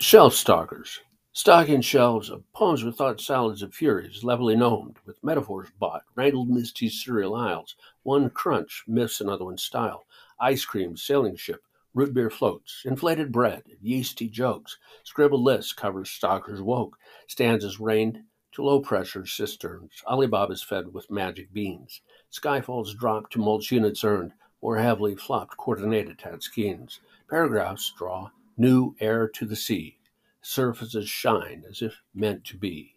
Shelf stalkers. Stocking shelves of poems with thought salads of furies, levelly gnomed, with metaphors bought, wrangled misty cereal aisles. One crunch miss another one's style. Ice cream, sailing ship, root beer floats, inflated bread, yeasty jokes. Scribbled lists covers stalkers woke. Stanzas rained to low pressure cisterns. Alibabas fed with magic beans. Skyfalls dropped to mulch units earned. More heavily flopped coordinated skeins. Paragraphs draw new air to the sea surfaces shine as if meant to be.